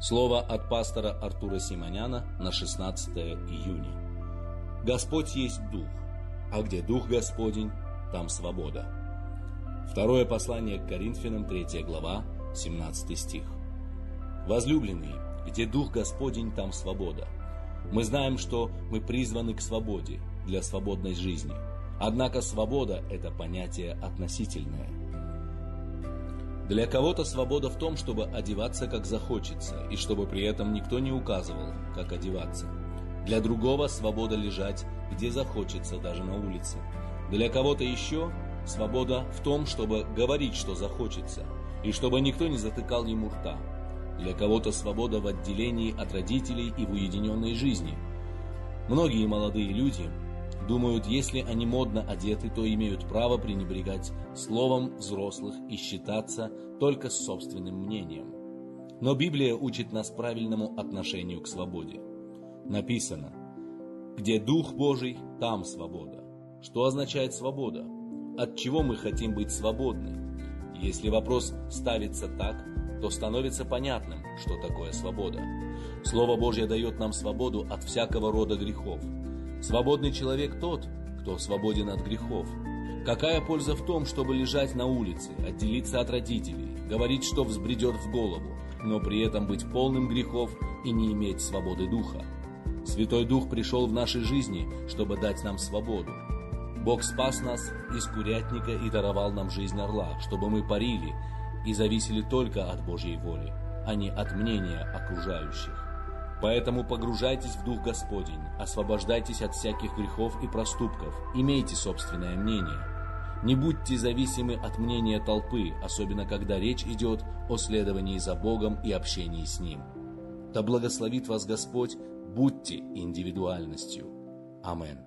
Слово от пастора Артура Симоняна на 16 июня. Господь есть Дух, а где Дух Господень, там свобода. Второе послание к Коринфянам, 3 глава, 17 стих. Возлюбленные, где Дух Господень, там свобода. Мы знаем, что мы призваны к свободе, для свободной жизни. Однако свобода – это понятие относительное. Для кого-то свобода в том, чтобы одеваться как захочется, и чтобы при этом никто не указывал, как одеваться. Для другого свобода лежать, где захочется, даже на улице. Для кого-то еще свобода в том, чтобы говорить, что захочется, и чтобы никто не затыкал ему рта. Для кого-то свобода в отделении от родителей и в уединенной жизни. Многие молодые люди Думают, если они модно одеты, то имеют право пренебрегать словом взрослых и считаться только собственным мнением. Но Библия учит нас правильному отношению к свободе. Написано, где Дух Божий, там свобода. Что означает свобода? От чего мы хотим быть свободны? Если вопрос ставится так, то становится понятным, что такое свобода. Слово Божье дает нам свободу от всякого рода грехов – Свободный человек тот, кто свободен от грехов. Какая польза в том, чтобы лежать на улице, отделиться от родителей, говорить, что взбредет в голову, но при этом быть полным грехов и не иметь свободы духа? Святой Дух пришел в нашей жизни, чтобы дать нам свободу. Бог спас нас из курятника и даровал нам жизнь орла, чтобы мы парили и зависели только от Божьей воли, а не от мнения окружающих. Поэтому погружайтесь в Дух Господень, освобождайтесь от всяких грехов и проступков, имейте собственное мнение. Не будьте зависимы от мнения толпы, особенно когда речь идет о следовании за Богом и общении с Ним. Да благословит вас Господь, будьте индивидуальностью. Аминь.